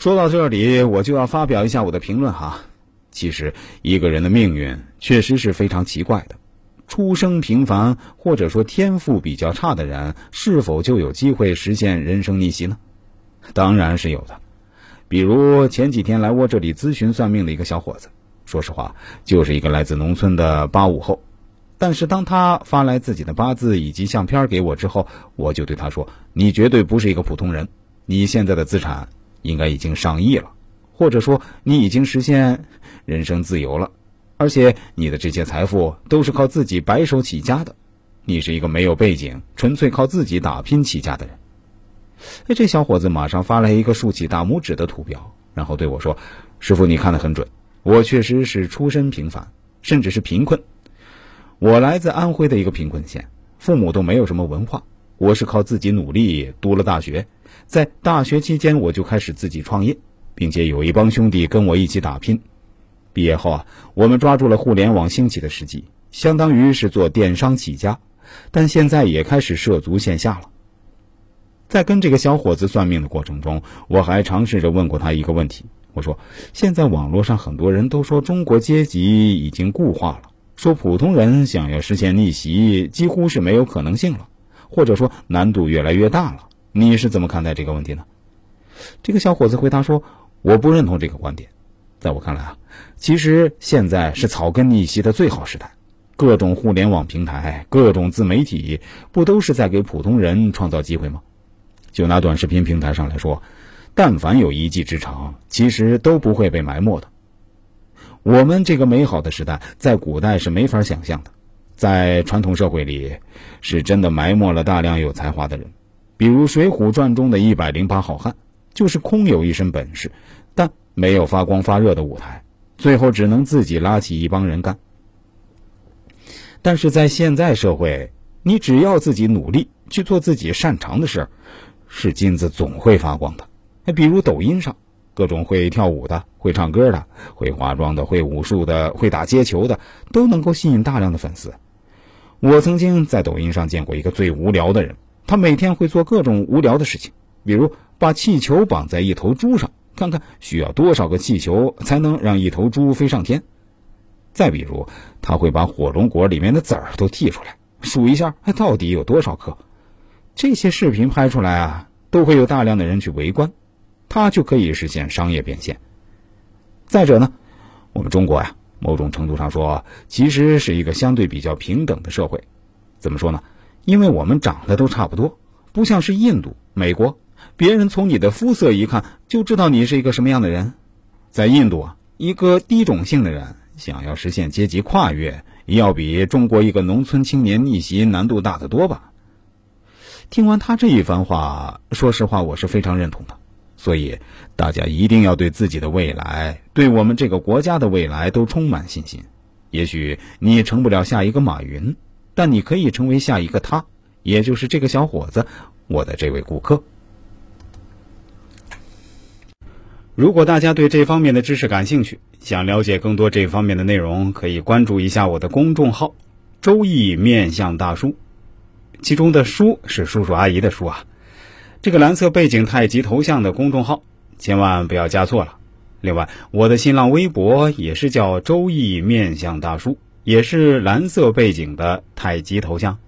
说到这里，我就要发表一下我的评论哈。其实，一个人的命运确实是非常奇怪的。出生平凡或者说天赋比较差的人，是否就有机会实现人生逆袭呢？当然是有的。比如前几天来我这里咨询算命的一个小伙子，说实话，就是一个来自农村的八五后。但是当他发来自己的八字以及相片给我之后，我就对他说：“你绝对不是一个普通人，你现在的资产应该已经上亿了，或者说你已经实现人生自由了，而且你的这些财富都是靠自己白手起家的，你是一个没有背景、纯粹靠自己打拼起家的人。”哎，这小伙子马上发来一个竖起大拇指的图标，然后对我说：“师傅，你看得很准，我确实是出身平凡，甚至是贫困。”我来自安徽的一个贫困县，父母都没有什么文化。我是靠自己努力读了大学，在大学期间我就开始自己创业，并且有一帮兄弟跟我一起打拼。毕业后啊，我们抓住了互联网兴起的时机，相当于是做电商起家，但现在也开始涉足线下了。在跟这个小伙子算命的过程中，我还尝试着问过他一个问题：我说，现在网络上很多人都说中国阶级已经固化了。说普通人想要实现逆袭几乎是没有可能性了，或者说难度越来越大了。你是怎么看待这个问题呢？这个小伙子回答说：“我不认同这个观点。在我看来啊，其实现在是草根逆袭的最好时代，各种互联网平台、各种自媒体，不都是在给普通人创造机会吗？就拿短视频平台上来说，但凡有一技之长，其实都不会被埋没的。”我们这个美好的时代，在古代是没法想象的，在传统社会里，是真的埋没了大量有才华的人。比如《水浒传》中的一百零八好汉，就是空有一身本事，但没有发光发热的舞台，最后只能自己拉起一帮人干。但是在现在社会，你只要自己努力去做自己擅长的事儿，是金子总会发光的。比如抖音上。各种会跳舞的、会唱歌的、会化妆的、会武术的、会打街球的，都能够吸引大量的粉丝。我曾经在抖音上见过一个最无聊的人，他每天会做各种无聊的事情，比如把气球绑在一头猪上，看看需要多少个气球才能让一头猪飞上天；再比如，他会把火龙果里面的籽儿都剔出来，数一下到底有多少颗。这些视频拍出来啊，都会有大量的人去围观。它就可以实现商业变现。再者呢，我们中国呀，某种程度上说，其实是一个相对比较平等的社会。怎么说呢？因为我们长得都差不多，不像是印度、美国，别人从你的肤色一看就知道你是一个什么样的人。在印度啊，一个低种姓的人想要实现阶级跨越，要比中国一个农村青年逆袭难度大得多吧？听完他这一番话，说实话，我是非常认同的。所以，大家一定要对自己的未来，对我们这个国家的未来都充满信心。也许你成不了下一个马云，但你可以成为下一个他，也就是这个小伙子，我的这位顾客。如果大家对这方面的知识感兴趣，想了解更多这方面的内容，可以关注一下我的公众号“周易面相大叔”，其中的“叔”是叔叔阿姨的“叔”啊。这个蓝色背景太极头像的公众号，千万不要加错了。另外，我的新浪微博也是叫“周易面相大叔”，也是蓝色背景的太极头像。